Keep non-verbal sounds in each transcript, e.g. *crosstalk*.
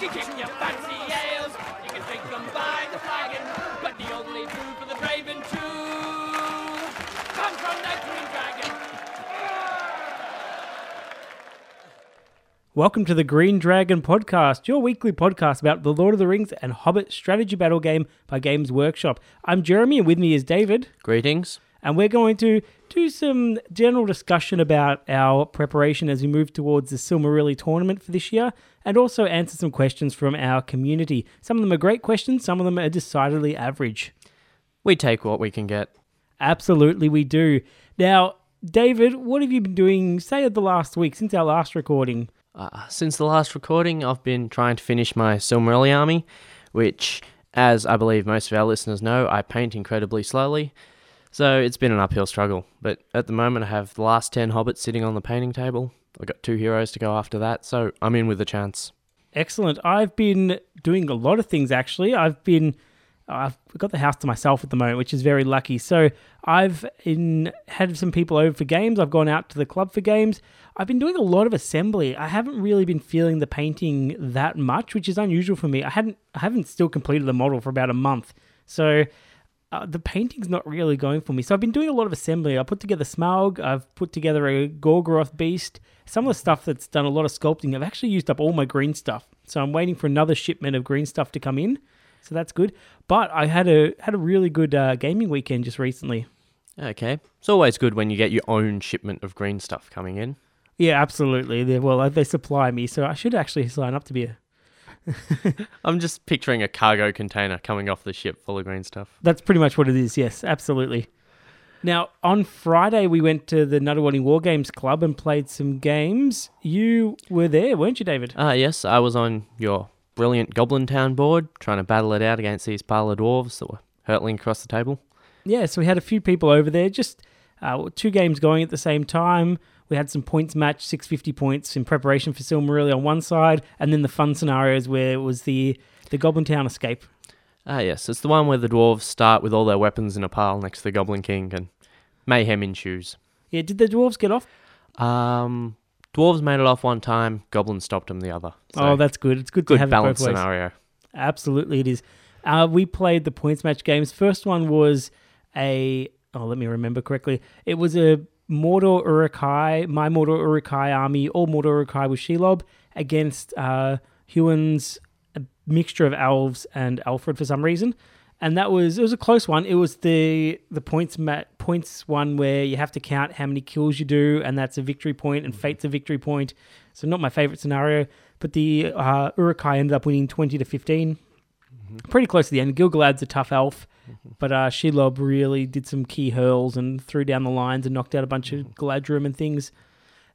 can kick your fancy ales, you can drink them by the flagon, but the only brew for the brave and true comes from the Green Dragon. Welcome to the Green Dragon Podcast, your weekly podcast about the Lord of the Rings and Hobbit strategy battle game by Games Workshop. I'm Jeremy, and with me is David, Greetings. and we're going to do some general discussion about our preparation as we move towards the Silmarilli tournament for this year, and also answer some questions from our community. Some of them are great questions, some of them are decidedly average. We take what we can get. Absolutely, we do. Now, David, what have you been doing, say, the last week since our last recording? Uh, since the last recording, I've been trying to finish my Silmarilli army, which, as I believe most of our listeners know, I paint incredibly slowly. So it's been an uphill struggle. But at the moment, I have the last 10 hobbits sitting on the painting table. I've got two heroes to go after that, so I'm in with a chance. Excellent. I've been doing a lot of things actually. I've been I've got the house to myself at the moment, which is very lucky. So I've in, had some people over for games. I've gone out to the club for games. I've been doing a lot of assembly. I haven't really been feeling the painting that much, which is unusual for me. I hadn't I haven't still completed the model for about a month. So uh, the painting's not really going for me. So I've been doing a lot of assembly. I put together Smaug. I've put together a Gorgoroth beast. Some of the stuff that's done a lot of sculpting. I've actually used up all my green stuff. So I'm waiting for another shipment of green stuff to come in. So that's good. But I had a had a really good uh, gaming weekend just recently. Okay. It's always good when you get your own shipment of green stuff coming in. Yeah, absolutely. They, well, they supply me, so I should actually sign up to be a. *laughs* I'm just picturing a cargo container coming off the ship full of green stuff. That's pretty much what it is. Yes, absolutely. Now on Friday we went to the Nunawading War Games Club and played some games. You were there, weren't you, David? Ah, yes, I was on your brilliant Goblin Town board trying to battle it out against these of dwarves that were hurtling across the table. Yeah, so we had a few people over there, just uh, two games going at the same time. We had some points match, 650 points in preparation for Silmarilli on one side, and then the fun scenarios where it was the, the Goblin Town escape. Ah, yes, it's the one where the dwarves start with all their weapons in a pile next to the Goblin King and mayhem ensues. Yeah, did the dwarves get off? Um, dwarves made it off one time, goblins stopped them the other. So, oh, that's good. It's good, to good have balanced both ways. scenario. Absolutely, it is. Uh, we played the points match games. First one was a oh, let me remember correctly. It was a Mordor Uruk-hai, my Mordor Uruk-hai army, all Mordor Uruk-hai with Shelob against uh, Huon's a mixture of elves and Alfred for some reason. And that was it was a close one. It was the the points mat points one where you have to count how many kills you do, and that's a victory point, and fate's a victory point. So not my favorite scenario, but the uh, Uruk-hai ended up winning twenty to 15 pretty close to the end. Gil-galad's a tough elf, but uh, Shelob really did some key hurls and threw down the lines and knocked out a bunch of Galadhrim and things.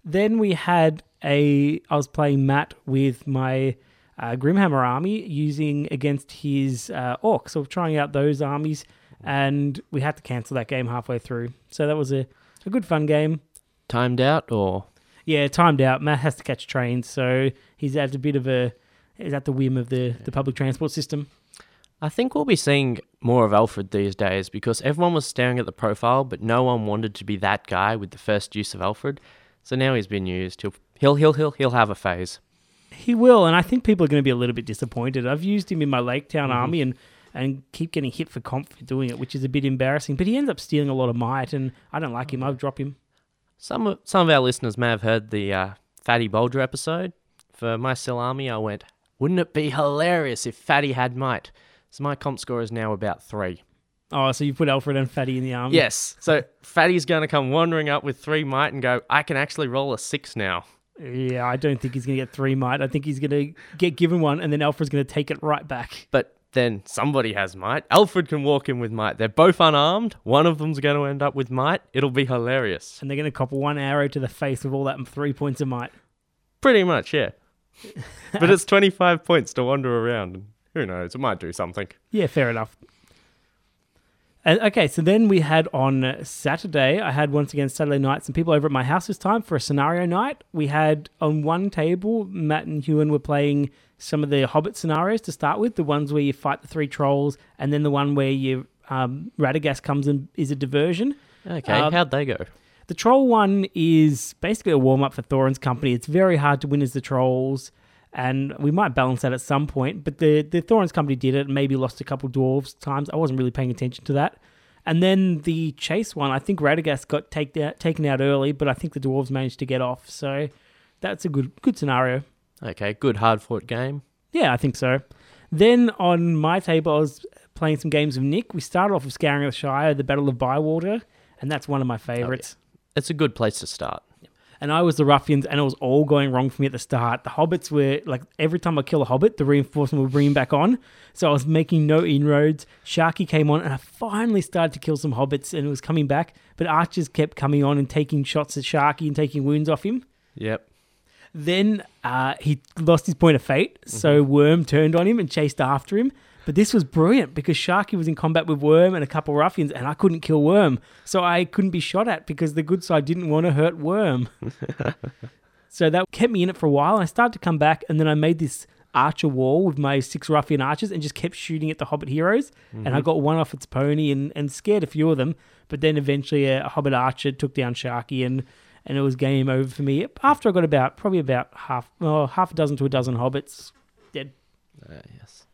Then we had a. I was playing Matt with my uh, Grimhammer army using against his uh, orc. So trying out those armies, and we had to cancel that game halfway through. So that was a, a good fun game. Timed out or Yeah, timed out. Matt has to catch trains, so he's at a bit of a. Is at the whim of the, the public transport system. I think we'll be seeing more of Alfred these days because everyone was staring at the profile, but no one wanted to be that guy with the first use of Alfred. So now he's been used. He'll he'll he'll he'll, he'll have a phase. He will, and I think people are going to be a little bit disappointed. I've used him in my Lake Town army and and keep getting hit for comp for doing it, which is a bit embarrassing. But he ends up stealing a lot of might, and I don't like him. I'll drop him. Some of, some of our listeners may have heard the uh, Fatty Bulger episode. For my Sil army, I went, wouldn't it be hilarious if Fatty had might? So my comp score is now about three. Oh, so you put Alfred and Fatty in the army? Yes. So Fatty's going to come wandering up with three might and go, I can actually roll a six now. Yeah, I don't think he's going to get three might. I think he's going to get given one, and then Alfred's going to take it right back. But then somebody has might. Alfred can walk in with might. They're both unarmed. One of them's going to end up with might. It'll be hilarious. And they're going to cop one arrow to the face with all that three points of might. Pretty much, yeah. but it's *laughs* 25 points to wander around. And Who knows? It might do something. Yeah, fair enough. And, okay, so then we had on Saturday, I had once again Saturday night some people over at my house this time for a scenario night. We had on one table, Matt and Ewan were playing some of the Hobbit scenarios to start with, the ones where you fight the three trolls, and then the one where you um, Radagast comes and is a diversion. Okay, Uh, how'd they go? The troll one is basically a warm up for Thorin's company. It's very hard to win as the trolls, and we might balance that at some point. But the the Thorin's company did it. Maybe lost a couple dwarves times. I wasn't really paying attention to that. And then the chase one, I think Radagast got take out, taken out early, but I think the dwarves managed to get off. So that's a good good scenario. Okay, good hard fought game. Yeah, I think so. Then on my table, I was playing some games with Nick. We started off with Scouring of the Shire, the Battle of Bywater, and that's one of my oh, favourites. It's a good place to start. And I was the ruffians, and it was all going wrong for me at the start. The hobbits were like every time I kill a hobbit, the reinforcement would bring him back on. So I was making no inroads. Sharky came on, and I finally started to kill some hobbits, and it was coming back. But archers kept coming on and taking shots at Sharky and taking wounds off him. Yep. Then uh, he lost his point of fate, so Worm turned on him and chased after him. But this was brilliant because Sharky was in combat with Worm and a couple of ruffians, and I couldn't kill Worm, so I couldn't be shot at because the good side didn't want to hurt Worm. *laughs* so that kept me in it for a while. And I started to come back, and then I made this archer wall with my six ruffian archers and just kept shooting at the Hobbit heroes. And I got one off its pony and, and scared a few of them. But then eventually a, a Hobbit archer took down Sharky and and it was game over for me. After I got about probably about half oh, half a dozen to a dozen hobbits dead. Uh, yes.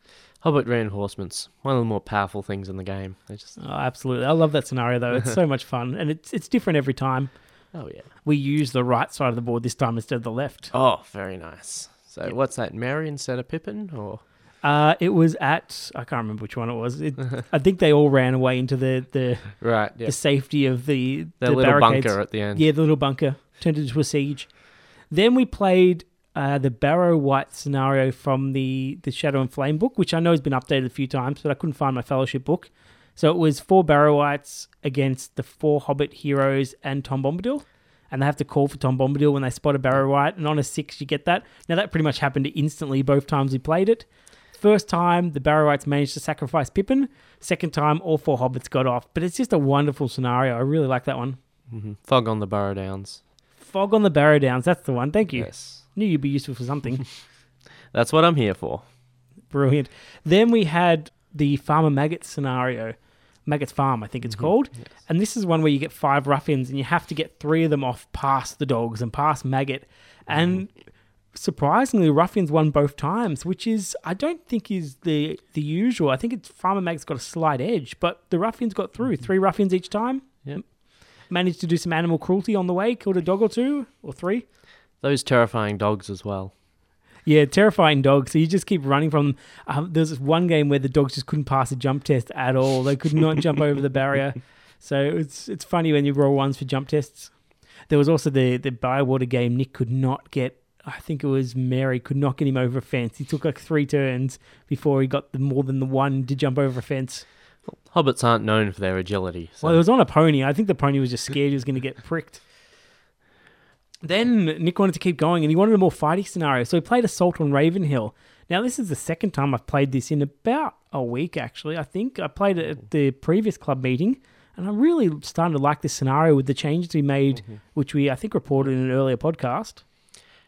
Hobbit reinforcements, one of the more powerful things in the game. They just Oh, absolutely. I love that scenario though. It's *laughs* so much fun and it's it's different every time. oh yeah. We use the right side of the board this time instead of the left. Oh, very nice. So what's that? Merry instead of Pippin, or Uh, it was at I can't remember which one it was. It, *laughs* I think they all ran away into the the, right? Yeah. the safety of the Their the little barricades. bunker at the end. Yeah, the little bunker turned into a siege. Then we played uh, the Barrow Wight scenario from the the Shadow and Flame book, which I know has been updated a few times, but I couldn't find my Fellowship book. So it was four Barrow Wights against the four Hobbit heroes and Tom Bombadil. And they have to call for Tom Bombadil when they spot a Barrow Wight. And on a six, you get that. Now, that pretty much happened instantly both times we played it. First time, the Barrow Wights managed to sacrifice Pippin. Second time, all four Hobbits got off. But it's just a wonderful scenario. I really like that one. hmm Fog on the Barrow Downs. Fog on the Barrow Downs. That's the one. Thank you. Yes, Knew you'd be useful for something. *laughs* that's what I'm here for. Brilliant. Then we had the Farmer Maggot scenario. Maggot's Farm, I think it's mm-hmm. called. And this is one where you get five ruffians and you have to get three of them off past the dogs and past Maggot. And mm-hmm. surprisingly, ruffians won both times, which is I don't think is the the usual. I think it's Farmer Maggot's got a slight edge, but the ruffians got through. Mm-hmm. Three ruffians each time. Yep. Managed to do some animal cruelty on the way, killed a dog or two or three. Those terrifying dogs as well. Yeah, terrifying dogs. So you just keep running from them. Um, there's this one game where the dogs just couldn't pass a jump test at all. They could not jump over the barrier. *laughs* So it's it's funny when you roll ones for jump tests. There was also the the Bywater game. Nick could not get. I think it was Merry could not get him over a fence. He took like three turns before he got the more than the one to jump over a fence. Hobbits aren't known for their agility. So. Well, it was on a pony. I think the pony was just scared he was going to get pricked. Then Nick wanted to keep going and he wanted a more fighting scenario. So he played Assault on Ravenhill. Now, this is the second time I've played this in about a week, actually. I think I played it at the previous club meeting and I'm really starting to like this scenario with the changes we made, mm-hmm. which we, I think, reported in an earlier podcast.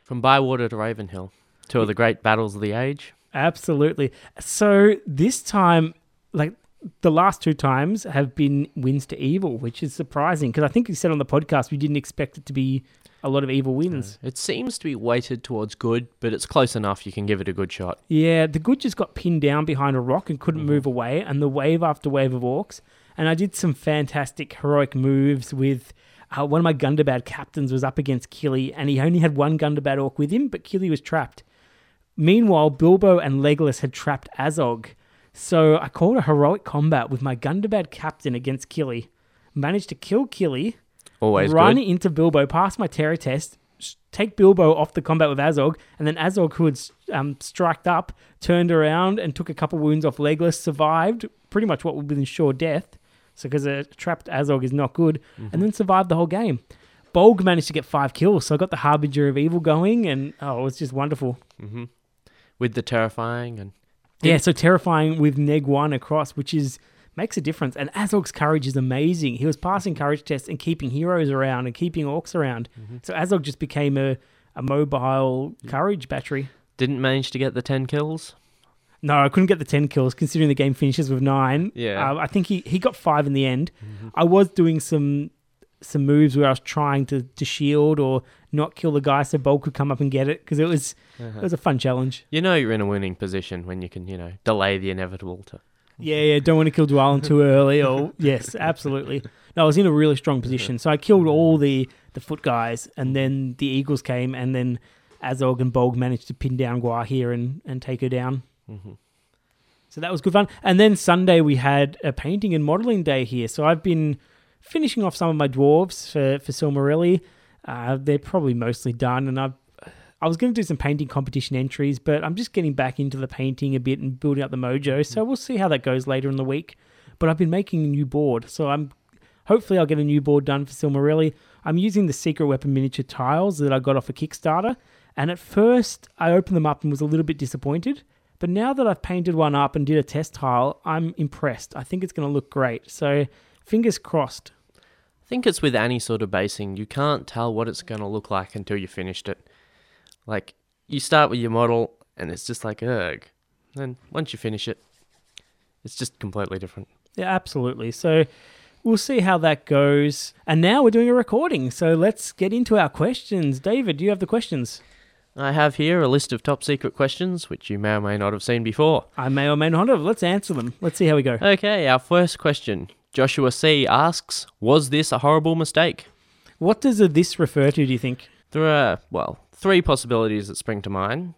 From Bywater to Ravenhill, two of the great battles of the age. Absolutely. So this time, like the last two times, have been wins to evil, which is surprising because I think you said on the podcast we didn't expect it to be a lot of evil wins. It seems to be weighted towards good, but it's close enough you can give it a good shot. Yeah, the good just got pinned down behind a rock and couldn't move away, and the wave after wave of orcs. And I did some fantastic heroic moves with. Uh, one of my Gundabad captains was up against Kili, and he only had one Gundabad orc with him, but Kili was trapped. Meanwhile, Bilbo and Legolas had trapped Azog. So I called a heroic combat with my Gundabad captain against Kili. Managed to kill Kili, Always run good. into Bilbo, pass my terror test, take Bilbo off the combat with Azog, and then Azog, who had um, striked up, turned around and took a couple wounds off Legolas, survived pretty much what would been sure death. So, because a trapped Azog is not good, and then survived the whole game. Bolg managed to get five kills, so I got the Harbinger of Evil going, and oh, it was just wonderful. hmm With the terrifying and Yeah, so terrifying with Neg 1 across, which is makes a difference. And Azog's courage is amazing. He was passing mm-hmm. courage tests and keeping heroes around and keeping orcs around. Mm-hmm. So Azog just became a, a mobile courage battery. didn't manage to get the 10 kills. No, I couldn't get the 10 kills considering the game finishes with nine. Yeah. Uh, I think he, he got five in the end. Mm-hmm. I was doing some some moves where I was trying to, to shield or not kill the guy so Bolg could come up and get it because it was uh-huh. it was a fun challenge. You know you're in a winning position when you can, you know, delay the inevitable to. Yeah, yeah. Don't want to kill Dwalin too early. Or yes, absolutely. No, I was in a really strong position, so I killed all the the foot guys, and then the Eagles came, and then Azog and Bolg managed to pin down Gwaihir and and take her down. Mhm. So that was good fun. And then Sunday we had a painting and modeling day here. So I've been finishing off some of my dwarves for for Silmarilli. Uh, they're probably mostly done, and I've I was going to do some painting competition entries, but I'm just getting back into the painting a bit and building up the mojo. Mm. So we'll see how that goes later in the week. But I've been making a new board, so I'm hopefully I'll get a new board done for Silmarilli. I'm using the secret weapon miniature tiles that I got off a Kickstarter, and at first I opened them up and was a little bit disappointed. But now that I've painted one up and did a test tile, I'm impressed. I think it's going to look great. So fingers crossed. I think it's with any sort of basing, you can't tell what it's going to look like until you finished it. Like, you start with your model, and it's just like, ugh. Then once you finish it, it's just completely different. Yeah, absolutely. So we'll see how that goes. And now we're doing a recording. So let's get into our questions. David, do you have the questions? I have here a list of top secret questions, which you may or may not have seen before. I may or may not have. Let's answer them. Let's see how we go. Okay, our first question. Joshua C asks, Was this a horrible mistake? What does a this refer to, do you think? There are, well, three possibilities that spring to mind.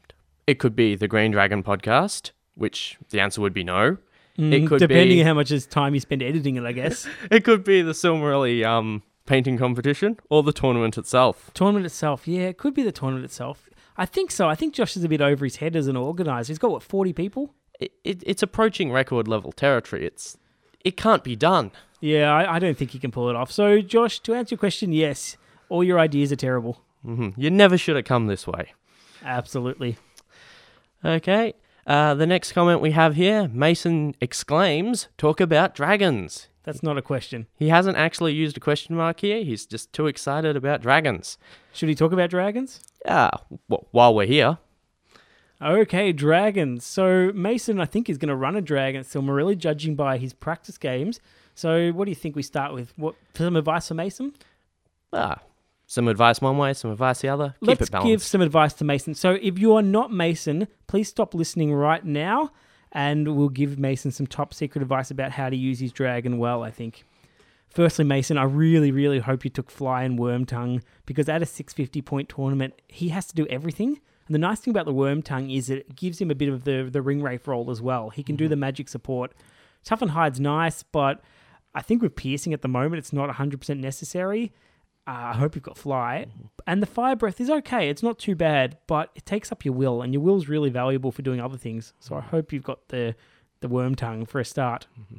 It could be the Green Dragon podcast, which the answer would be no. it could Mm, Depending be on how much time you spend editing it, I guess. *laughs* it could be the Silmarilli um painting competition or the tournament itself. tournament itself. Yeah, it could be the tournament itself. I think so. I think Josh is a bit over his head as an organizer. He's got, what, 40 people? It, it, it's approaching record level territory. It's it can't be done. Yeah, I, I don't think he can pull it off. So, Josh, to answer your question, yes, all your ideas are terrible. Hmm You never should have come this way. Absolutely. Okay. Uh, the next comment we have here, Mason exclaims, "Talk about dragons." That's not a question. He hasn't actually used a question mark here. He's just too excited about dragons. Should he talk about dragons? Ah, w- while we're here, Okay, dragons. So Mason, I think, is going to run a dragon at Silmarilli, judging by his practice games. So, what do you think we start with? What some advice for Mason? ah, some advice one way, some advice the other. Keep Let's it balanced. give some advice to Mason. So, if you are not Mason, please stop listening right now, and we'll give Mason some top secret advice about how to use his dragon well. I think. Firstly, Mason, I really, really hope you took Fly and Wyrmtongue because at a 650 point tournament, he has to do everything. And the nice thing about the Wyrmtongue is it gives him a bit of the, the ring wraith role as well. He can do mm-hmm. the magic support. Tough and Hide's nice, but I think with Piercing at the moment, it's not 100% necessary. Uh, I hope you've got Fly. Mm-hmm. And the Fire Breath is okay. It's not too bad, but it takes up your will, and your will's really valuable for doing other things. So I mm-hmm. hope you've got the, the Wyrmtongue for a start. Mm-hmm.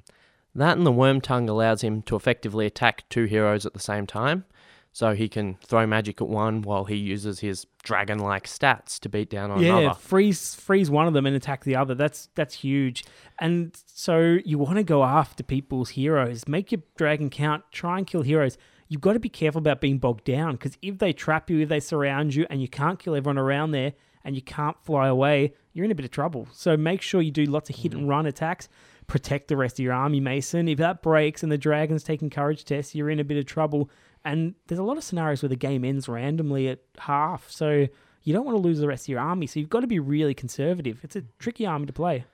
That and the wyrmtongue allows him to effectively attack two heroes at the same time. So he can throw magic at one while he uses his dragon like stats to beat down on yeah, another. freeze freeze one of them and attack the other. That's that's huge. And so you want to go after people's heroes. Make your dragon count. Try and kill heroes. You've got to be careful about being bogged down because if they trap you, if they surround you, and you can't kill everyone around there, and you can't fly away, you're in a bit of trouble. So make sure you do lots of hit and mm. run attacks. Protect the rest of your army, Mason. If that breaks and the dragon's taking courage tests, you're in a bit of trouble. And there's a lot of scenarios where the game ends randomly at half. So you don't want to lose the rest of your army. So you've got to be really conservative. It's a mm. tricky army to play.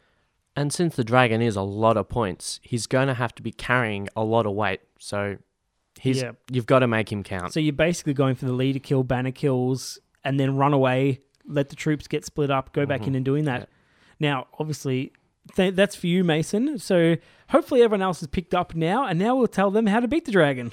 And since the dragon is a lot of points, he's going to have to be carrying a lot of weight. So he's Yeah. you've got to make him count. So you're basically going for the leader kill, banner kills, and then run away, let the troops get split up, go back mm-hmm. in and doing that. Now, obviously, th- that's for you, Mason. So hopefully everyone else has picked up now, and now we'll tell them how to beat the dragon.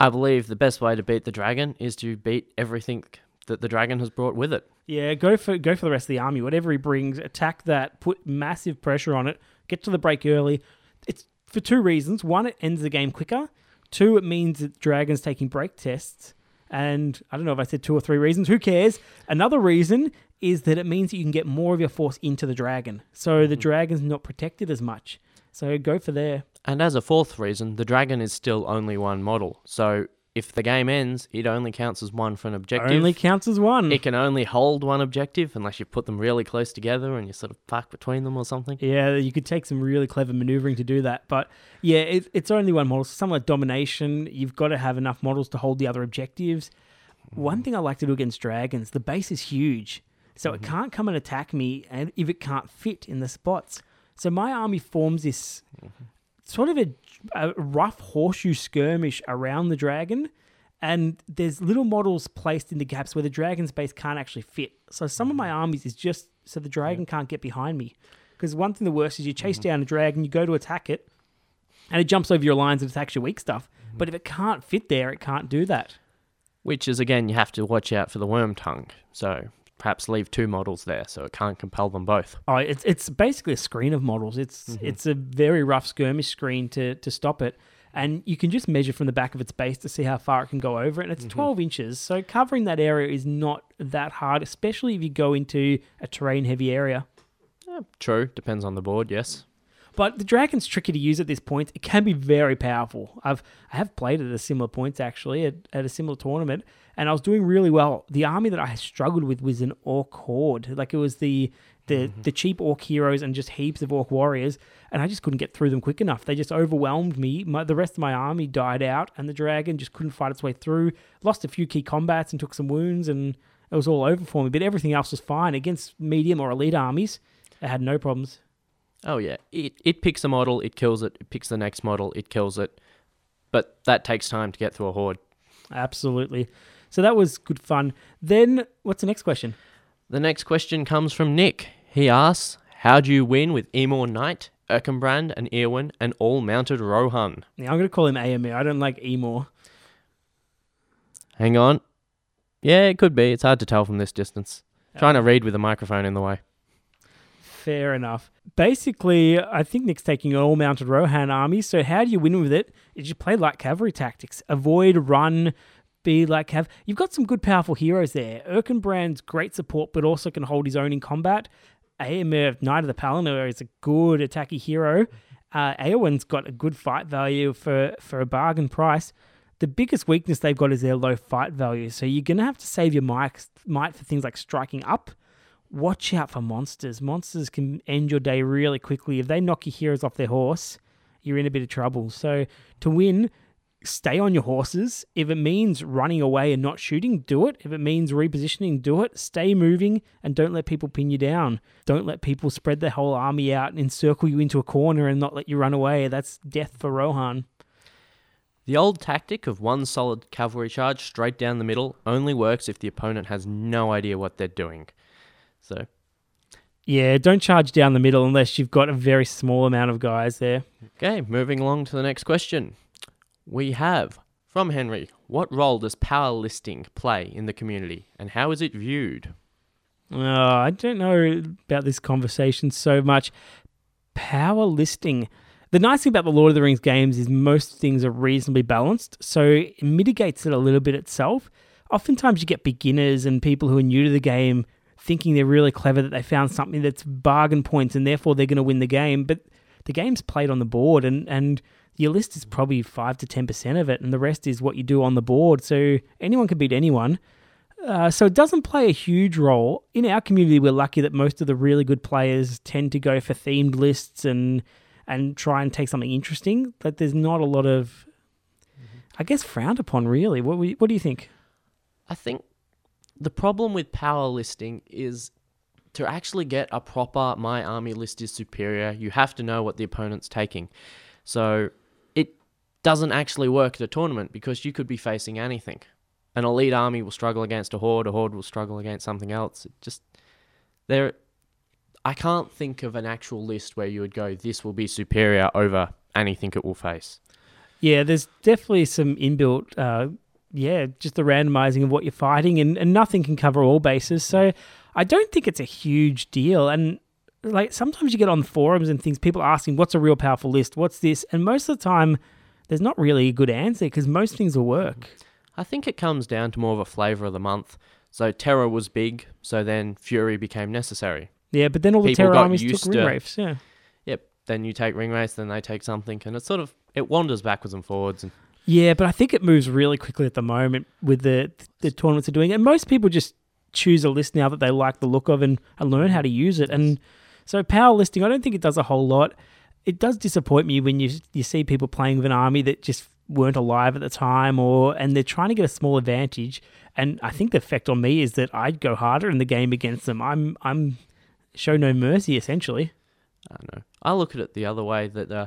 I believe the best way to beat the dragon is to beat everything that the dragon has brought with it. Yeah, go for go for the rest of the army. Whatever he brings, attack that. Put massive pressure on it. Get to the break early. It's for two reasons. One, it ends the game quicker. Two, it means that dragons taking break tests. And I don't know if I said two or three reasons. Who cares? Another reason is that it means that you can get more of your force into the dragon, so the mm. dragon's not protected as much. So go for there. And as a fourth reason, the dragon is still only one model. So if the game ends, it only counts as one for an objective. Only counts as one. it can only hold one objective unless you put them really close together and you sort of park between them or something. Yeah, you could take some really clever maneuvering to do that. But yeah, it, it's only one model. So something like domination, you've got to have enough models to hold the other objectives. One mm. thing I like to do against dragons, the base is huge. So it mm-hmm. can't come and attack me and if it can't fit in the spots. So my army forms this mm-hmm. sort of a, a rough horseshoe skirmish around the dragon. And there's little models placed in the gaps where the dragon's base can't actually fit. So some of my mm. armies is just so the dragon can't get behind me. Because one thing the worst is you chase mm-hmm. down a dragon, you go to attack it, and it jumps over your lines and attacks your weak stuff. Mm-hmm. But if it can't fit there, it can't do that. Which is again, you have to watch out for the wyrmtongue. So perhaps leave two models there so it can't compel them both. Oh, it's it's basically a screen of models. It's mm-hmm. it's a very rough skirmish screen to to stop it, and you can just measure from the back of its base to see how far it can go over it. And it's mm-hmm. twelve inches, so covering that area is not that hard, especially if you go into a terrain heavy area. Yeah, true, depends on the board, yes. But the dragon's tricky to use at this point. It can be very powerful. I've I have played at similar points actually at, at a similar tournament, and I was doing really well. The army that I struggled with was an orc horde. Like it was the the mm-hmm. the cheap orc heroes and just heaps of orc warriors, and I just couldn't get through them quick enough. They just overwhelmed me. My, the rest of my army died out, and the dragon just couldn't fight its way through. Lost a few key combats and took some wounds, and it was all over for me. But everything else was fine against medium or elite armies. I had no problems. Oh yeah, it it picks a model, it kills it. It picks the next model, it kills it. But that takes time to get through a horde. Absolutely. So that was good fun. Then what's the next question? The next question comes from Nick. He asks, "How do you win with Emor Knight, Erkenbrand, and Eowyn, and all mounted Rohan?" Yeah, I'm going to call him AMR. I don't like Emor. Hang on. Yeah, it could be. It's hard to tell from this distance. Trying to read with a microphone in the way. Fair enough. Basically, I think Nick's taking an all mounted Rohan army. So, how do you win with it? You play light cavalry tactics. Avoid, run, be like have. You've got some good, powerful heroes there. Erkenbrand's great support, but also can hold his own in combat. Eomer, Knight of the Pelennor, is a good attacky hero. Uh, Eowyn's got a good fight value for, for a bargain price. The biggest weakness they've got is their low fight value. So you're to have to save your might, might for things like striking up. Watch out for monsters. Monsters can end your day really quickly. If they knock your heroes off their horse, you're in a bit of trouble. So to win, stay on your horses. If it means running away and not shooting, do it. If it means repositioning, do it. Stay moving and don't let people pin you down. Don't let people spread their whole army out and encircle you into a corner and not let you run away. That's death for Rohan. The old tactic of one solid cavalry charge straight down the middle only works if the opponent has no idea what they're doing. So, Yeah, don't charge down the middle unless you've got a very small amount of guys there. okay, moving along to the next question. We have from Henry, what role does power listing play in the community and how is it viewed? Oh, I don't know about this conversation so much. Power listing. The nice thing about the Lord of the Rings games is most things are reasonably balanced, so it mitigates it a little bit itself. Oftentimes, you get beginners and people who are new to the game thinking they're really clever that they found something that's bargain points and therefore they're going to win the game. But the game's played on the board, and, and your list is probably 5 to 10% of it, and the rest is what you do on the board. So anyone can beat anyone. Uh, so it doesn't play a huge role. In our community, we're lucky that most of the really good players tend to go for themed lists and and try and take something interesting. But there's not a lot of, I guess, frowned upon really. What what do you think? I think the problem with power listing is to actually get a proper my army list is superior, you have to know what the opponent's taking. So it doesn't actually work at a tournament because you could be facing anything. An elite army will struggle against a horde, a horde will struggle against something else. It just there I can't think of an actual list where you would go this will be superior over anything it will face. Yeah, there's definitely some inbuilt, uh, yeah, just the randomizing of what you're fighting, and, and nothing can cover all bases. So I don't think it's a huge deal. And like sometimes you get on forums and things, people asking, what's a real powerful list? What's this? And most of the time, there's not really a good answer because most things will work. I think it comes down to more of a flavour of the month. So Terror was big, so then Fury became necessary. Yeah, but then all the People terror armies took to- ring wraiths. Yeah. Yep. Then you take ring wraiths, then they take something, and it sort of it wanders backwards and forwards. And Yeah, but I think it moves really quickly at the moment with the the tournaments are doing. And most people just choose a list now that they like the look of and, and learn how to use it. And so power listing, I don't think it does a whole lot. It does disappoint me when you you see people playing with an army that just weren't alive at the time or and they're trying to get a small advantage. And I think the effect on me is that I'd go harder in the game against them. I'm I'm show no mercy essentially. I don't know. I look at it the other way that uh,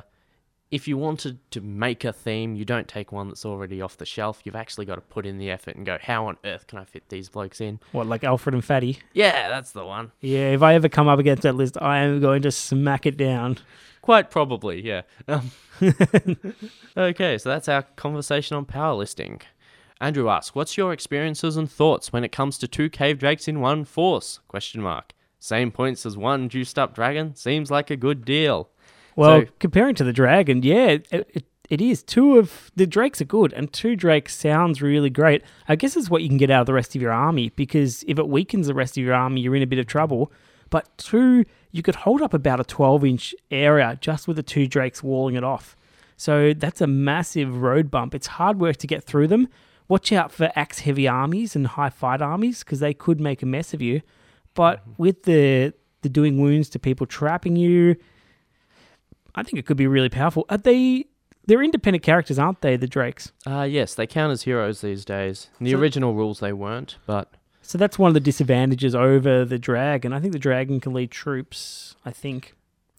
if you wanted to make a theme, you don't take one that's already off the shelf. You've actually got to put in the effort and go, how on earth can I fit these blokes in? What like Alfred and Fatty? Yeah, that's the one. Yeah, if I ever come up against that list, I am going to smack it down. Quite probably, yeah. Um, *laughs* okay, so that's our conversation on power listing. Andrew asks, "What's your experiences and thoughts when it comes to two cave drakes in one force?" Question mark. Same points as one juiced up dragon seems like a good deal. Well, So- comparing to the dragon, yeah, it, it, it is. Two of the drakes are good, and two drakes sounds really great. I guess it's what you can get out of the rest of your army because if it weakens the rest of your army, you're in a bit of trouble. But two, you could hold up about a 12 inch area just with the two drakes walling it off. So that's a massive road bump. It's hard work to get through them. Watch out for axe heavy armies and high fight armies because they could make a mess of you. But mm-hmm. with the the doing wounds to people trapping you, I think it could be really powerful. Are they? They're independent characters, aren't they? The Drakes. Uh, yes, they count as heroes these days. In the So- original rules, they weren't, but So that's one of the disadvantages over the dragon. I think the dragon can lead troops. I think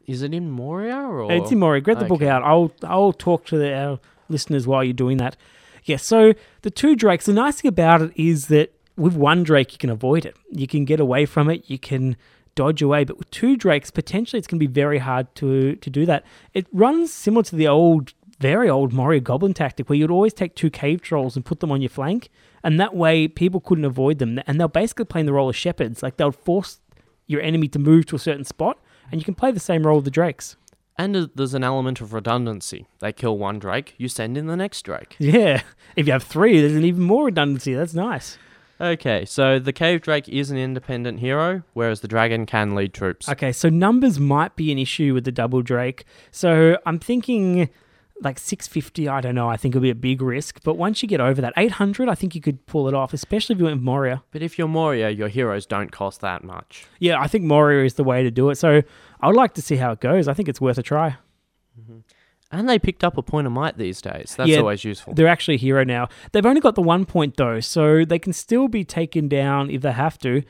is it in Moria or? it's in Moria. Get the book out. I'll I'll talk to the, our listeners while you're doing that. Yeah. So the two drakes. The nice thing about it is that with one drake you can avoid it. You can get away from it. You can dodge away. But with two drakes, potentially it's going to be very hard to to do that. It runs similar to the old, very old Moria Goblin tactic, where you'd always take two cave trolls and put them on your flank, and that way people couldn't avoid them. And they're basically playing the role of shepherds. Like they'll force your enemy to move to a certain spot, and you can play the same role with the drakes. And there's an element of redundancy. They kill one drake, you send in the next drake. Yeah. If you have three, there's an even more redundancy. That's nice. Okay, so the cave drake is an independent hero, whereas the dragon can lead troops. Okay, so numbers might be an issue with the double Drake. So I'm thinking like 650, I don't know. I think it'll be a big risk. But once you get over that, 800, I think you could pull it off, especially if you went with Moria. But if you're Moria, your heroes don't cost that much. Yeah, I think Moria is the way to do it. So I would like to see how it goes. I think it's worth a try. Mm-hmm. And they picked up a point of might these days. That's Yeah, always useful. They're actually a hero now. They've only got the one point though, so they can still be taken down if they have to.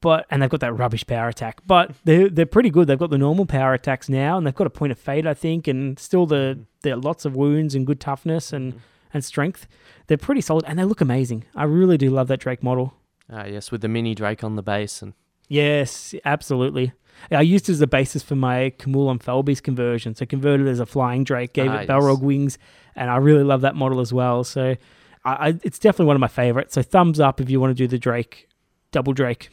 But and they've got that rubbish power attack. But they're they're pretty good. They've got the normal power attacks now, and they've got a point of fate, I think, and still the there are lots of wounds and good toughness and and strength. They're pretty solid, and they look amazing. I really do love that Drake model. Ah, yes, with the mini drake on the base and Yes, absolutely. I used it as a basis for my Khamul and Fell Beast conversion. So converted as a flying Drake, gave Ah, it Balrog yes. wings, and I really love that model as well. So I, I, it's definitely one of my favorites. So thumbs up if you want to do the Drake, double Drake.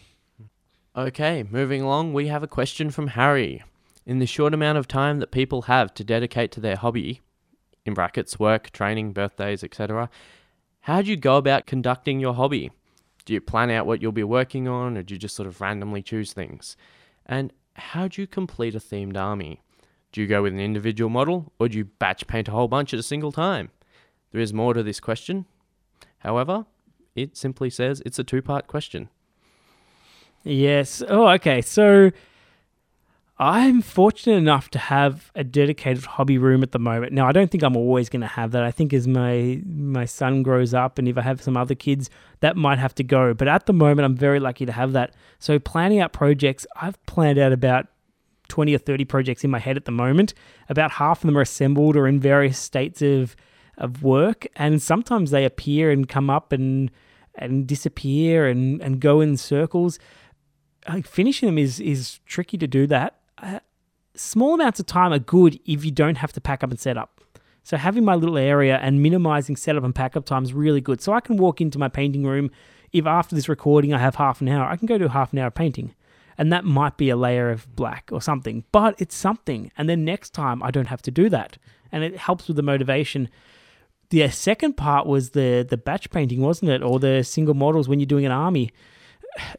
Okay, moving along, we have a question from Harry. In the short amount of time that people have to dedicate to their hobby, in brackets, work, training, birthdays, etc., how do you go about conducting your hobby? Do you plan out what you'll be working on, or do you just sort of randomly choose things? And how do you complete a themed army? Do you go with an individual model, or do you batch paint a whole bunch at a single time? There is more to this question. However, it simply says it's a two part question. Yes. Oh, okay. So I'm fortunate enough to have a dedicated hobby room at the moment. Now, I don't think I'm always going to have that. I think as my my son grows up and if I have some other kids, that might have to go. But at the moment, I'm very lucky to have that. So planning out projects, I've planned out about 20 or 30 projects in my head at the moment. About half of them are assembled or in various states of of work and sometimes they appear and come up and and disappear and and go in circles finishing them is is tricky to do that. Uh, small amounts of time are good if you don't have to pack up and set up. So having my little area and minimizing setup and pack up time is really good. So I can walk into my painting room. If after this recording I have half an hour, I can go do half an hour of painting. And that might be a layer of black or something, but it's something. And then next time I don't have to do that. And it helps with the motivation. The second part was the the batch painting, wasn't it? Or the single models when you're doing an army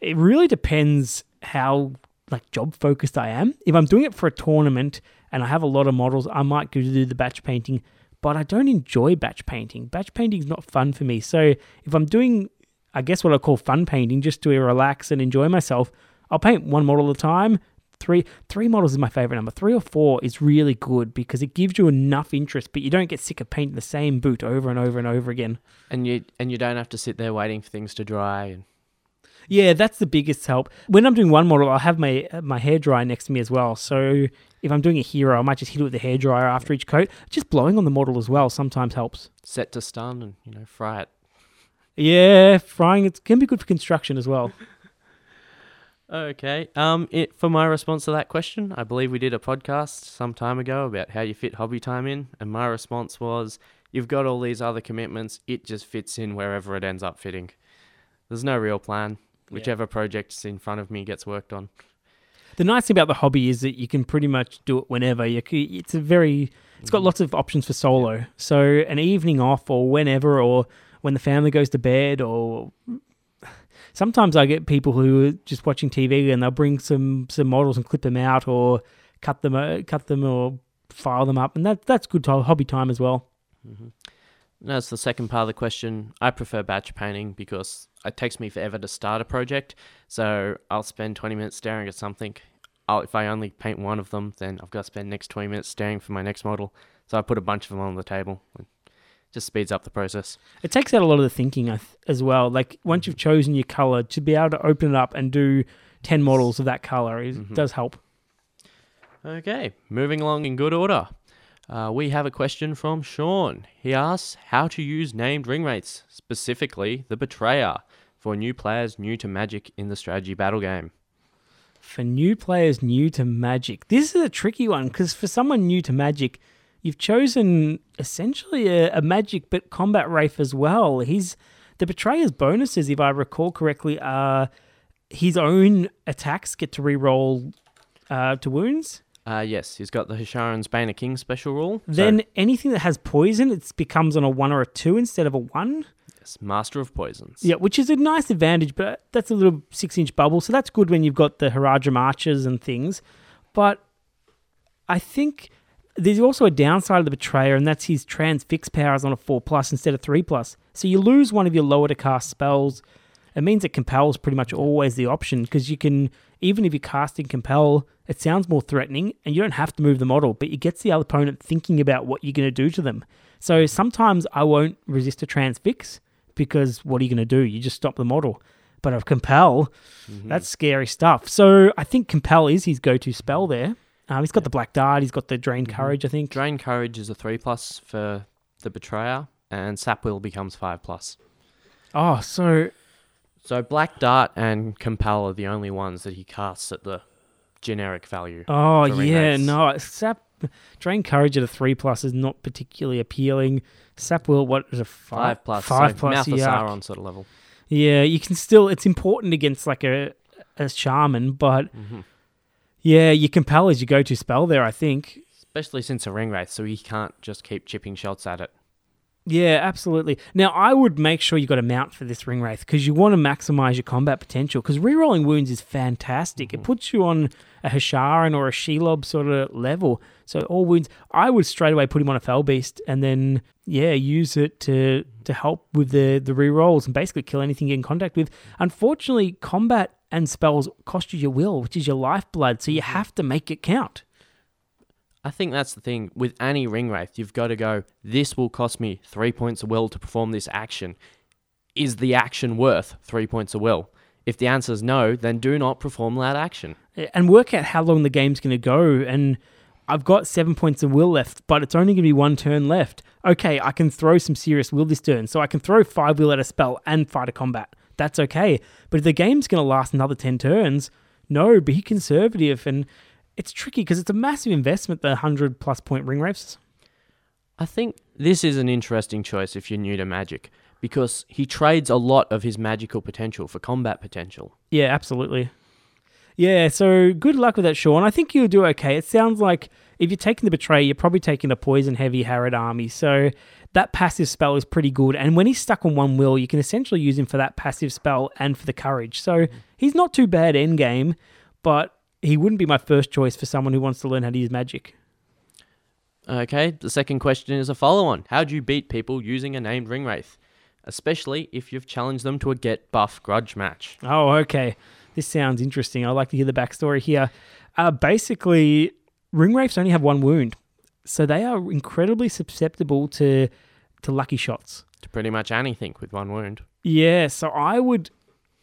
it really depends how like job focused I am. If I'm doing it for a tournament and I have a lot of models, I might go do the batch painting. but I don't enjoy batch painting. Batch painting is not fun for me. So if I'm doing, I guess what I call fun painting, just to relax and enjoy myself, I'll paint one model at a time. Three three models is my favorite number. Three or four is really good because it gives you enough interest, but you don't get sick of painting the same boot over and over and over again. And you and you don't have to sit there waiting for things to dry. And Yeah, that's the biggest help. When I'm doing one model, I'll have my my hair dryer next to me as well. So if I'm doing a hero, I might just hit it with the hair dryer after each coat. Just blowing on the model as well sometimes helps. set to stun and you know fry it. Yeah, frying it can be good for construction as well. *laughs* Okay. Um, it, for my response to that question, I believe we did a podcast some time ago about how you fit hobby time in, and my response was, "You've got all these other commitments. It just fits in wherever it ends up fitting. There's no real plan. Whichever project's in front of me gets worked on. The nice thing about the hobby is that you can pretty much do it whenever. You c it's a very, it's got lots of options for solo. So an evening off or whenever, or when the family goes to bed, or sometimes I get people who are just watching TV and they'll bring some some models and clip them out or cut them, uh, cut them or file them up, and that that's good to hobby time as well. And As the second part of the question, I prefer batch painting because it takes me forever to start a project. So I'll spend 20 minutes staring at something. I'll, if I only paint one of them, then I've got to spend next 20 minutes staring for my next model. So I put a bunch of them on the table. It just speeds up the process. It takes out a lot of the thinking as well. Like once you've chosen your color, to be able to open it up and do ten models of that color is, does help. Okay, moving along in good order. Uh, we have a question from Sean. He asks how to use named ring wraiths, specifically the Betrayer, for new players new to Magic in the strategy battle game. For new players new to Magic, this is a tricky one because for someone new to Magic, you've chosen essentially a, a Magic but combat Wraith as well. He's the Betrayer's bonuses, if I recall correctly, are his own attacks get to reroll uh, to wounds. Uh, yes, he's got the Hasharin's Bane of King special rule. So, Then anything that has poison, it becomes on a one or a two instead of a one. Yes, Master of Poisons. Yeah, which is a nice advantage, but that's a little six inch bubble. So that's good when you've got the Haradrim archers and things. But I think there's also a downside of the Betrayer, and that's his transfix powers on a 4 plus instead of 3 plus. So you lose one of your lower to cast spells. It means that Compel is pretty much always the option because you can, even if you're casting Compel, it sounds more threatening and you don't have to move the model, but it gets the other opponent thinking about what you're going to do to them. So sometimes I won't resist a transfix because what are you going to do? You just stop the model. But of Compel, mm-hmm. that's scary stuff. So I think Compel is his go to spell mm-hmm. there. Um, he's got the Black Dart, he's got the Drain mm-hmm. Courage, I think. Drain Courage is a 3 plus for the Betrayer, and Sap Will becomes 5 plus. Oh, so So Black Dart and Compel are the only ones that he casts at the generic value. Oh yeah, no. Sap Drain Courage at a three plus is not particularly appealing. Sap will what is a five, 5 plus. Five so plus. Mouth of. Sauron sort of level. Yeah, you can still. It's important against like a a shaman, but Mm-hmm. yeah, you compel as your go to spell there. I think. Especially since a ring wraith, so he can't just keep chipping shots at it. Yeah, absolutely. Now, I would make sure you got a mount for this ring wraith because you want to maximize your combat potential. Because rerolling wounds is fantastic. It mm-hmm. puts you on a Hasharin or a Shelob sort of level. So all wounds, I would straight away put him on a Fell Beast and then yeah, use it to to help with the the rerolls and basically kill anything you get in contact with. Unfortunately, combat and spells cost you your will, which is your lifeblood. So you mm-hmm. have to make it count. I think that's the thing with any ring wraith. You've got to go. This will cost me three points of will to perform this action. Is the action worth three points of will? If the answer is no, then do not perform that action. and work out how long the game's going to go. And I've got seven points of will left, but it's only going to be one turn left. Okay, I can throw some serious will this turn, so I can throw five will at a spell and fight a combat. That's okay. But if the game's going to last another 10 turns, no, be conservative. And it's tricky because it's a massive investment, the 100 plus point ring wraiths. I think this is an interesting choice if you're new to Magic because he trades a lot of his magical potential for combat potential. Yeah, absolutely. Yeah, so good luck with that, Sean. I think you'll do okay. It sounds like if you're taking the Betray, you're probably taking a poison heavy Harad army. So that passive spell is pretty good. And when he's stuck on one will, you can essentially use him for that passive spell and for the courage. So mm. he's not too bad end game, but he wouldn't be my first choice for someone who wants to learn how to use magic. Okay, the second question is a follow on. How do you beat people using a named ring wraith? Especially if you've challenged them to a get buff grudge match. Oh, okay. This sounds interesting. I'd like to hear the backstory here. Uh, basically, ring wraiths only have one wound, so they are incredibly susceptible to to lucky shots. To pretty much anything with one wound. Yeah, so I would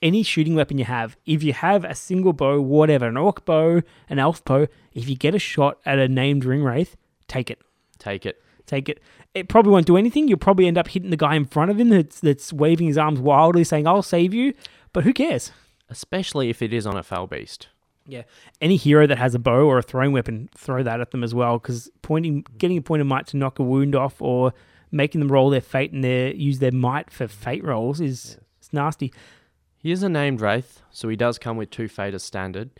any shooting weapon you have, if you have a single bow, whatever, an orc bow, an elf bow, if you get a shot at a named ring wraith, take it. Take it. Take it. It probably won't do anything. You'll probably end up hitting the guy in front of him that's, that's waving his arms wildly, saying, "I'll save you," but who cares? Especially if it is on a foul beast. Yeah. Any hero that has a bow or a throwing weapon, throw that at them as well, because pointing, getting a point of might to knock a wound off, or making them roll their fate and their use their might for fate rolls is it's nasty. He is a named wraith, so he does come with two fate as standard,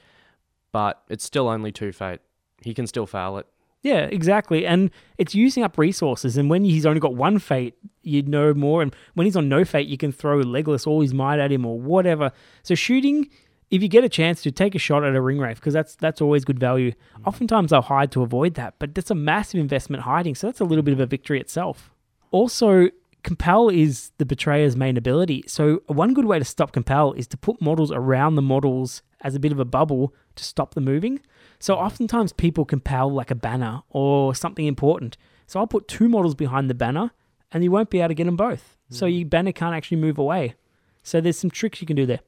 but it's still only two fate. He can still fail it. Yeah, exactly. And it's using up resources. And when he's only got one fate, you know more. And when he's on no fate, you can throw Legolas all his might at him or whatever. So shooting, if you get a chance to take a shot at a ring wraith, because that's that's always good value. Mm. Oftentimes they'll hide to avoid that, but that's a massive investment hiding. So that's a little bit of a victory itself. Also, compel is the betrayer's main ability. So one good way to stop compel is to put models around the models as a bit of a bubble to stop them moving. So oftentimes people compel like a banner or something important. So I'll put two models behind the banner and you won't be able to get them both. So hmm. your banner can't actually move away. So there's some tricks you can do there.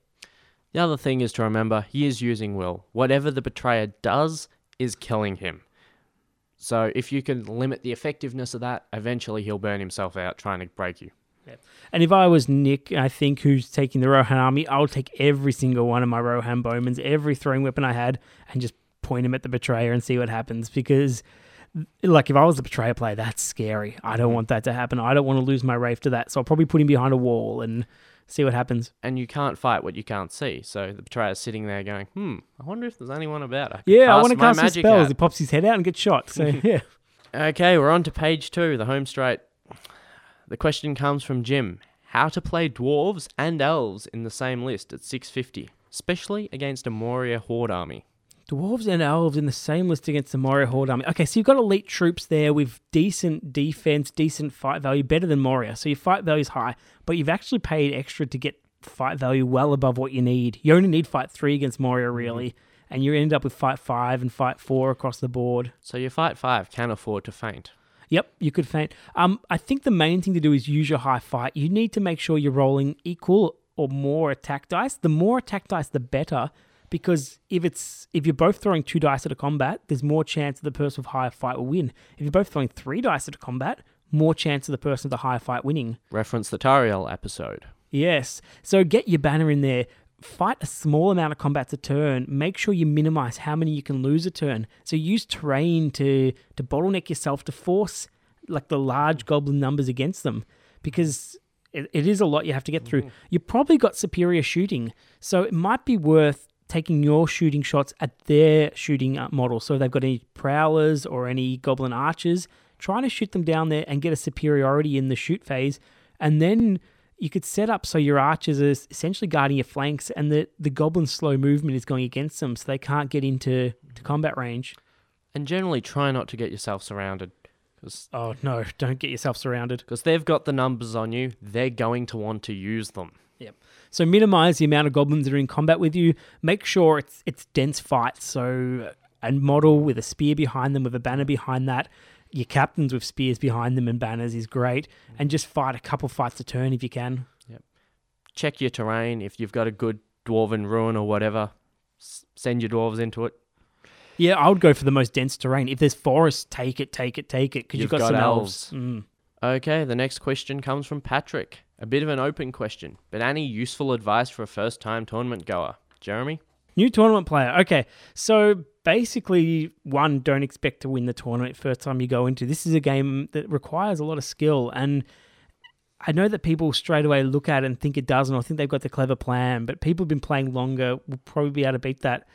The other thing is to remember he is using will. Whatever the betrayer does is killing him. So if you can limit the effectiveness of that, eventually he'll burn himself out trying to break you. And if I was Nick, I think who's taking the Rohan army, I'll take every single one of my Rohan bowmans, every throwing weapon I had, and just point him at the betrayer and see what happens. Because, like, if I was the betrayer player, that's scary. I don't mm. want that to happen. I don't want to lose my Wraith to that. So I'll probably put him behind a wall and see what happens. And you can't fight what you can't see. So the betrayer's sitting there going, hmm, I wonder if there's anyone about. I Yeah, I want to cast some spells. hat." He pops his head out and gets shot. So, *laughs* yeah. Okay, we're on to page two, the home straight. The question comes from Jim. How to play dwarves and elves in the same list at 650, especially against a Moria horde army. Dwarves and elves in the same list against the Moria Horde army. Okay, so you've got elite troops there with decent defense, decent fight value, better than Moria. So your fight value is high, but you've actually paid extra to get fight value well above what you need. You only need fight three against Moria, really, and you end up with fight five and fight four across the board. So your fight five can afford to feint. Yep, you could feint. Um, I think the main thing to do is use your high fight. You need to make sure you're rolling equal or more attack dice. The more attack dice, the better, because if it's if you're both throwing two dice at a combat, there's more chance that the person with higher fight will win. If you're both throwing three dice at a combat, more chance of the person with the higher fight winning. Reference the Tauriel episode. Yes. So get your banner in there. Fight a small amount of combats a turn. Make sure you minimize how many you can lose a turn. So use terrain to to bottleneck yourself to force like the large goblin numbers against them because it, it is a lot you have to get through. Mm-hmm. You probably got superior shooting, so it might be worth taking your shooting shots at their shooting uh, model. So if they've got any prowlers or any goblin archers, trying to shoot them down there and get a superiority in the shoot phase, and then you could set up so your archers are essentially guarding your flanks, and the the goblin slow movement is going against them, so they can't get into to combat range. And generally try not to get yourself surrounded. Because Oh no! Don't get yourself surrounded. *laughs* Because they've got the numbers on you, they're going to want to use them. Yep. So minimize the amount of goblins that are in combat with you. Make sure it's it's dense fights. So a model with a spear behind them, with a banner behind that. Your captains with spears behind them and banners is great. And just fight a couple fights a turn if you can. Yep. Check your terrain. If you've got a good dwarven ruin or whatever, s- send your dwarves into it. Yeah, I would go for the most dense terrain. If there's forest, take it, take it, take it, because you've, You've got, got some elves. elves. Mm. Okay, the next question comes from Patrick. A bit of an open question, but any useful advice for a first time tournament goer? Jeremy? New tournament player. Okay, so basically, one, don't expect to win the tournament first time you go into. This is a game that requires a lot of skill, and I know that people straight away look at it and think it doesn't, or think they've got the clever plan. But people who've been playing longer will probably be able to beat that.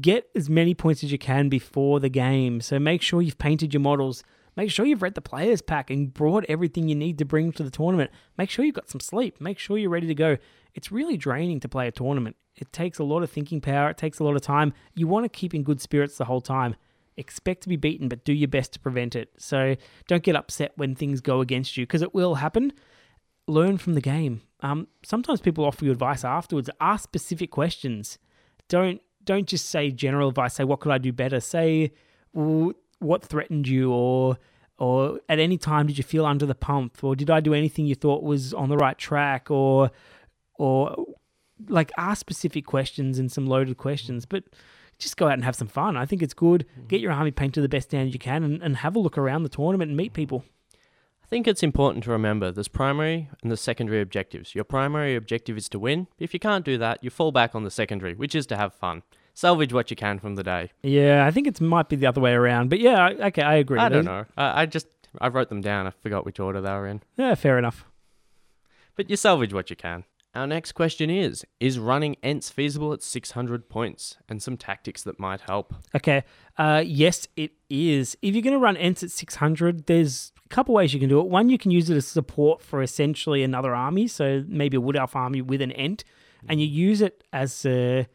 Get as many points as you can before the game. So make sure you've painted your models. Make sure you've read the players pack and brought everything you need to bring to the tournament. Make sure you've got some sleep. Make sure you're ready to go. It's really draining to play a tournament. It takes a lot of thinking power. It takes a lot of time. You want to keep in good spirits the whole time. Expect to be beaten, but do your best to prevent it. So don't get upset when things go against you because it will happen. Learn from the game. Um, sometimes people offer you advice afterwards. Ask specific questions. Don't don't just say general advice. Say what could I do better. Say well, what threatened you, or or at any time did you feel under the pump, or did I do anything you thought was on the right track, or or like ask specific questions and some loaded questions, but just go out and have some fun. I think it's good. Mm-hmm. Get your army painted the best standard you can and, and have a look around the tournament and meet mm-hmm. people. I think it's important to remember there's primary and the secondary objectives. Your primary objective is to win. If you can't do that, you fall back on the secondary, which is to have fun. Salvage what you can from the day. Yeah, I think it might be the other way around. But yeah, okay, I agree. I don't know. I, I just I wrote them down. I forgot which order they were in. Yeah, fair enough. But you salvage what you can. Our next question is Is running Ents feasible at 600 points? And some tactics that might help. Okay. Uh, yes, it is. If you're going to run Ents at 600, there's a couple ways you can do it. One, you can use it as support for essentially another army, so maybe a Wood Elf army with an Ent, and you use it as a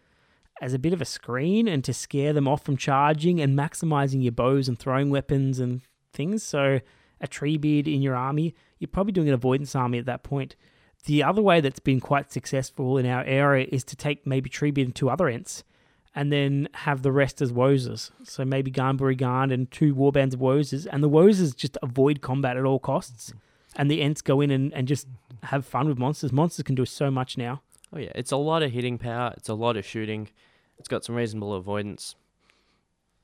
as a bit of a screen and to scare them off from charging and maximizing your bows and throwing weapons and things. So a Treebeard in your army, you're probably doing an avoidance army at that point. The other way that's been quite successful in our area is to take maybe Treebeard and two other Ents and then have the rest as Woses. So maybe Ghân-buri-Ghân and two warbands of Woses. And the Woses just avoid combat at all costs. And the Ents go in and, and just have fun with monsters. Monsters can do so much now. Oh, yeah. It's a lot of hitting power, it's a lot of shooting, it's got some reasonable avoidance.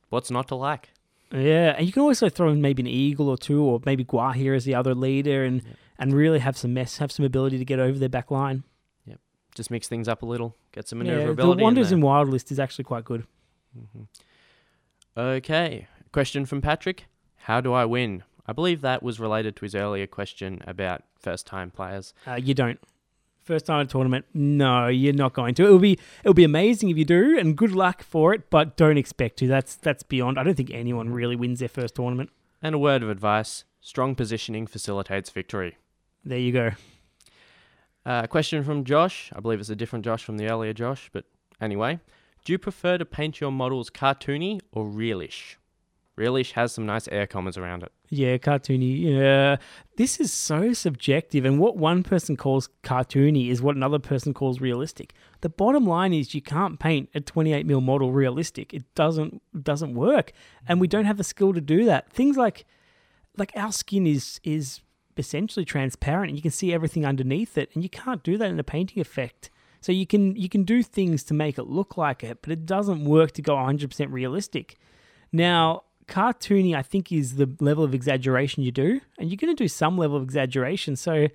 What's not to like? Yeah, and you can also throw in maybe an eagle or two, or maybe Gwaihir as the other leader, and and really have some mess, have some ability to get over their back line. Just mix things up a little, get some maneuverability. Yeah, the Wanderers in in Wild list is actually quite good. there. Okay. Question from Patrick How do I win? I believe that was related to his earlier question about first time players. Uh, you don't. First time at a tournament, no, you're not going to. It'll be it'll be amazing if you do, and good luck for it. But don't expect to. That's that's beyond. I don't think anyone really wins their first tournament. And a word of advice strong positioning facilitates victory. There you go. Uh, question from Josh. I believe it's a different Josh from the earlier Josh, but anyway. Do you prefer to paint your models cartoony or realish? Realish has some nice air commas around it. Yeah, cartoony. Yeah, this is so subjective, and what one person calls cartoony is what another person calls realistic. The bottom line is you can't paint a 28 mil model realistic. It doesn't doesn't work, and we don't have the skill to do that. Things like like our skin is is essentially transparent, and you can see everything underneath it, and you can't do that in a painting effect. So you can you can do things to make it look like it, but it doesn't work to go 100% realistic. Now, cartoony, I think, is the level of exaggeration you do, and you're going to do some level of exaggeration. So,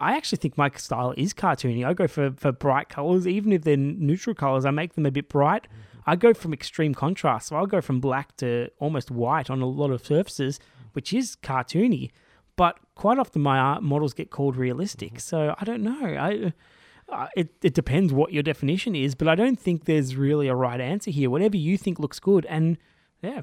I actually think my style is cartoony. I go for, for bright colors, even if they're neutral colors, I make them a bit bright. I go from extreme contrast. So, I'll go from black to almost white on a lot of surfaces, which is cartoony. But quite often, my art models get called realistic. So, I don't know. I. Uh, it, it depends what your definition is, but I don't think there's really a right answer here. Whatever you think looks good, and yeah,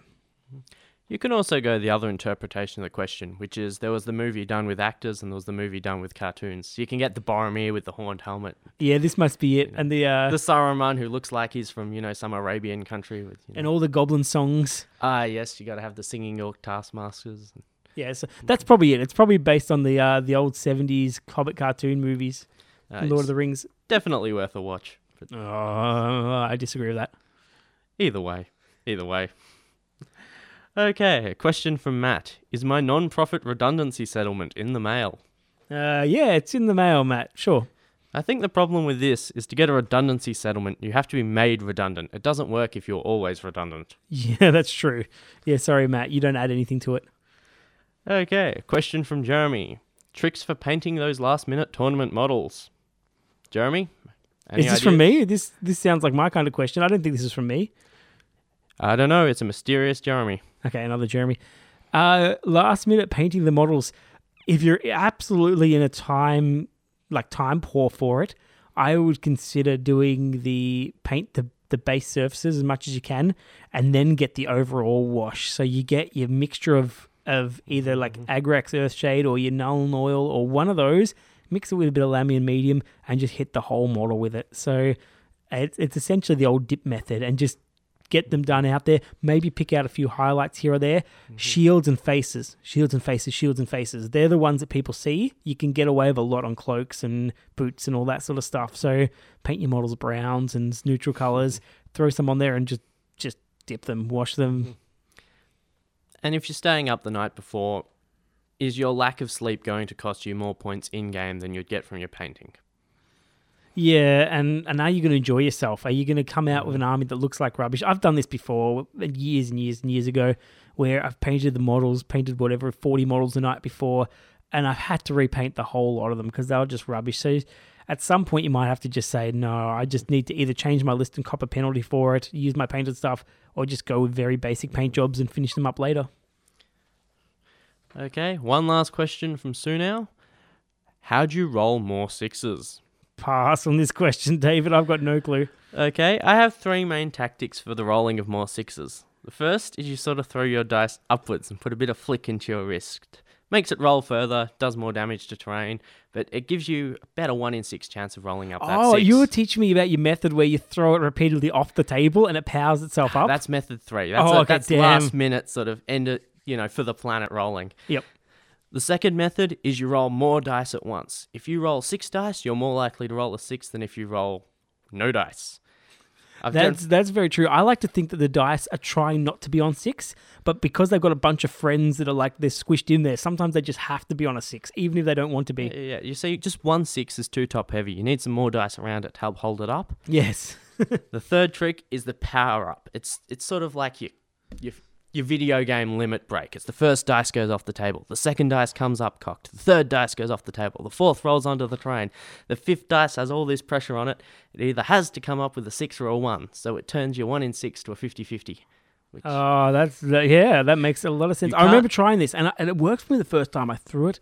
You can also go the other interpretation of the question, which is there was the movie done with actors and there was the movie done with cartoons. So you can get the Boromir with the horned helmet, yeah, this must be it. And the uh, the Saruman who looks like he's from you know some Arabian country. With, you know. and all the goblin songs. ah yes, you got to have the singing orc taskmasters. Yeah, so that's probably it. It's probably based on the uh, the old seventies Hobbit cartoon movies, Uh, Lord of the Rings. definitely worth a watch. But Oh, I disagree with that. either way, either way. Okay, a question from Matt: Is my non-profit redundancy settlement in the mail? Uh, yeah, it's in the mail, Matt. Sure. I think the problem with this is to get a redundancy settlement, you have to be made redundant. It doesn't work if you're always redundant. Yeah, *laughs* that's true. Yeah, sorry, Matt. You don't add anything to it. Okay, a question from Jeremy. Tricks for painting those last minute tournament models. Jeremy? any is this from me? This this sounds like my kind of question. I don't think this is from me. I don't know, it's a mysterious Jeremy. Okay, another Jeremy. Uh, last minute painting the models. If you're absolutely in a time like time poor for it, I would consider doing the paint the the base surfaces as much as you can, and then get the overall wash. So you get your mixture of of either like Agrax Earthshade or your Nuln Oil or one of those. Mix it with a bit of Lahmian Medium and just hit the whole model with it. So it's it's essentially the old dip method, and just get them done out there. Maybe pick out a few highlights here or there. Mm-hmm. Shields and faces, shields and faces, shields and faces. They're the ones that people see. You can get away with a lot on cloaks and boots and all that sort of stuff. So paint your models browns and neutral colors. *laughs* Throw some on there and just just dip them, wash them. Mm-hmm. And if you're staying up the night before, is your lack of sleep going to cost you more points in game than you'd get from your painting? Yeah, and, and are you going to enjoy yourself? Are you going to come out with mm. an army that looks like rubbish? I've done this before, years and years and years ago, where I've painted the models, painted whatever, 40 models the night before, and I've had to repaint the whole lot of them because they were just rubbish. So at some point, you might have to just say, no, I just need to either change my list and cop a penalty for it, use my painted stuff, or just go with very basic paint jobs and finish them up later. Okay, one last question from Sunao. How do you roll more sixes? Pass on this question, David. I've got no clue. Okay, I have three main tactics for the rolling of more sixes. The first is you sort of throw your dice upwards and put a bit of flick into your wrist. Makes it roll further, does more damage to terrain, but it gives you about a one in six chance of rolling up that Oh, six. you were teaching me about your method where you throw it repeatedly off the table and it powers itself up. That's method three. That's, Oh, a- okay, that's damn. last minute sort of end it, you know, for the planet rolling. Yep. The second method is you roll more dice at once. If you roll six dice, you're more likely to roll a six than if you roll no dice. I've done- That's that's very true. I like to think that the dice are trying not to be on six, but because they've got a bunch of friends that are like they're squished in there, sometimes they just have to be on a six, even if they don't want to be. Yeah, yeah, you see, just one six is too top heavy. You need some more dice around it to help hold it up. Yes. *laughs* The third trick is the power up. It's it's sort of like your your your video game limit break. It's the first dice goes off the table. The second dice comes up cocked. The third dice goes off the table. The fourth rolls onto the train. The fifth dice has all this pressure on it. It either has to come up with a six or a one. So it turns your one in six to a 50-50. Which Oh, that's that, yeah, that makes a lot of sense. I remember trying this, and I, and it worked for me the first time. I threw it,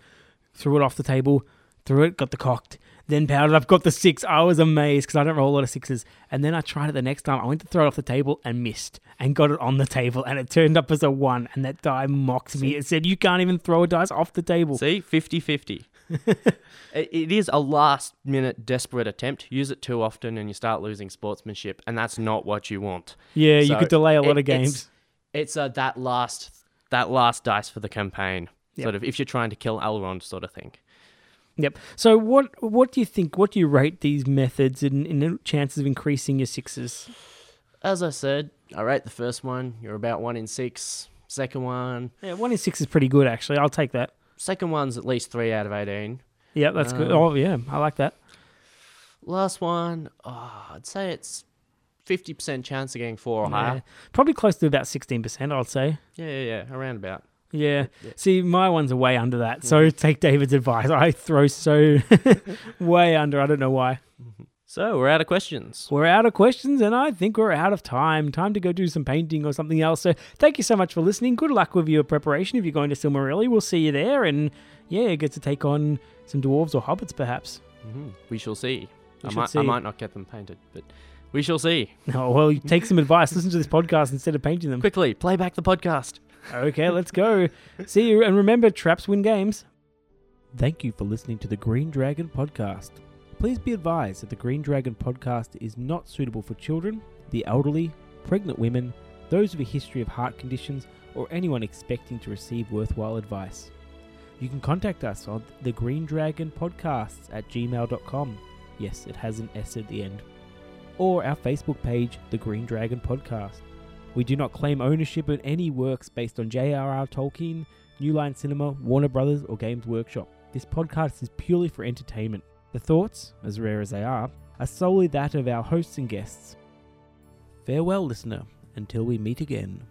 threw it off the table, threw it, got the cocked, then powered it up, got the six. I was amazed because I don't roll a lot of sixes. And then I tried it the next time. I went to throw it off the table and missed, and got it on the table, and it turned up as a one. And that die mocked me. It said, "You can't even throw a dice off the table." See, 50 50. *laughs* it, is a last minute desperate attempt. Use it too often and you start losing sportsmanship, and that's not what you want. yeah, you could delay a lot it- of games. It's, it's uh, that last that last dice for the campaign. Yep. Sort of if you're trying to kill Elrond sort of thing. Yep. So what what do you think? What do you rate these methods in, in chances of increasing your sixes? As I said, I rate the first one, you're about one in six. Second one, Yeah, one in six is pretty good actually. I'll take that. second one's at least three out of eighteen. Yeah, that's good. Um, Oh yeah, I like that. Last one, oh, I'd say it's fifty percent chance of getting four or Yeah. higher. Probably close to about sixteen percent. I'd say. Yeah, yeah, yeah, around about. Yeah. Yeah. See, my ones are way under that. So take David's advice. *laughs* I throw so *laughs* way under. I don't know why. So we're out of questions. We're out of questions, and I think we're out of time. Time to go do some painting or something else. So thank you so much for listening. Good luck with your preparation if you're going to Silmarilli. We'll see you there, and yeah, get to take on some dwarves or hobbits, perhaps. Mhm. We shall see. We I might, see. I might not get them painted, but we shall see. *laughs* Oh well, take some advice. Listen to this podcast instead of painting them. Quickly, play back the podcast. Okay, let's go. See you, and remember, traps win games. Thank you for listening to the Green Dragon podcast. Please be advised that the Green Dragon podcast is not suitable for children, the elderly, pregnant women, those with a history of heart conditions, or anyone expecting to receive worthwhile advice. You can contact us on the Green Dragon Podcasts at gmail.com. Yes, it has an S at the end. Or our Facebook page, The Green Dragon Podcast. We do not claim ownership of any works based on J.R.R. Tolkien, New Line Cinema, Warner Brothers, or Games Workshop. This podcast is purely for entertainment. The thoughts, as rare as they are, are solely that of our hosts and guests. Farewell, listener, until we meet again.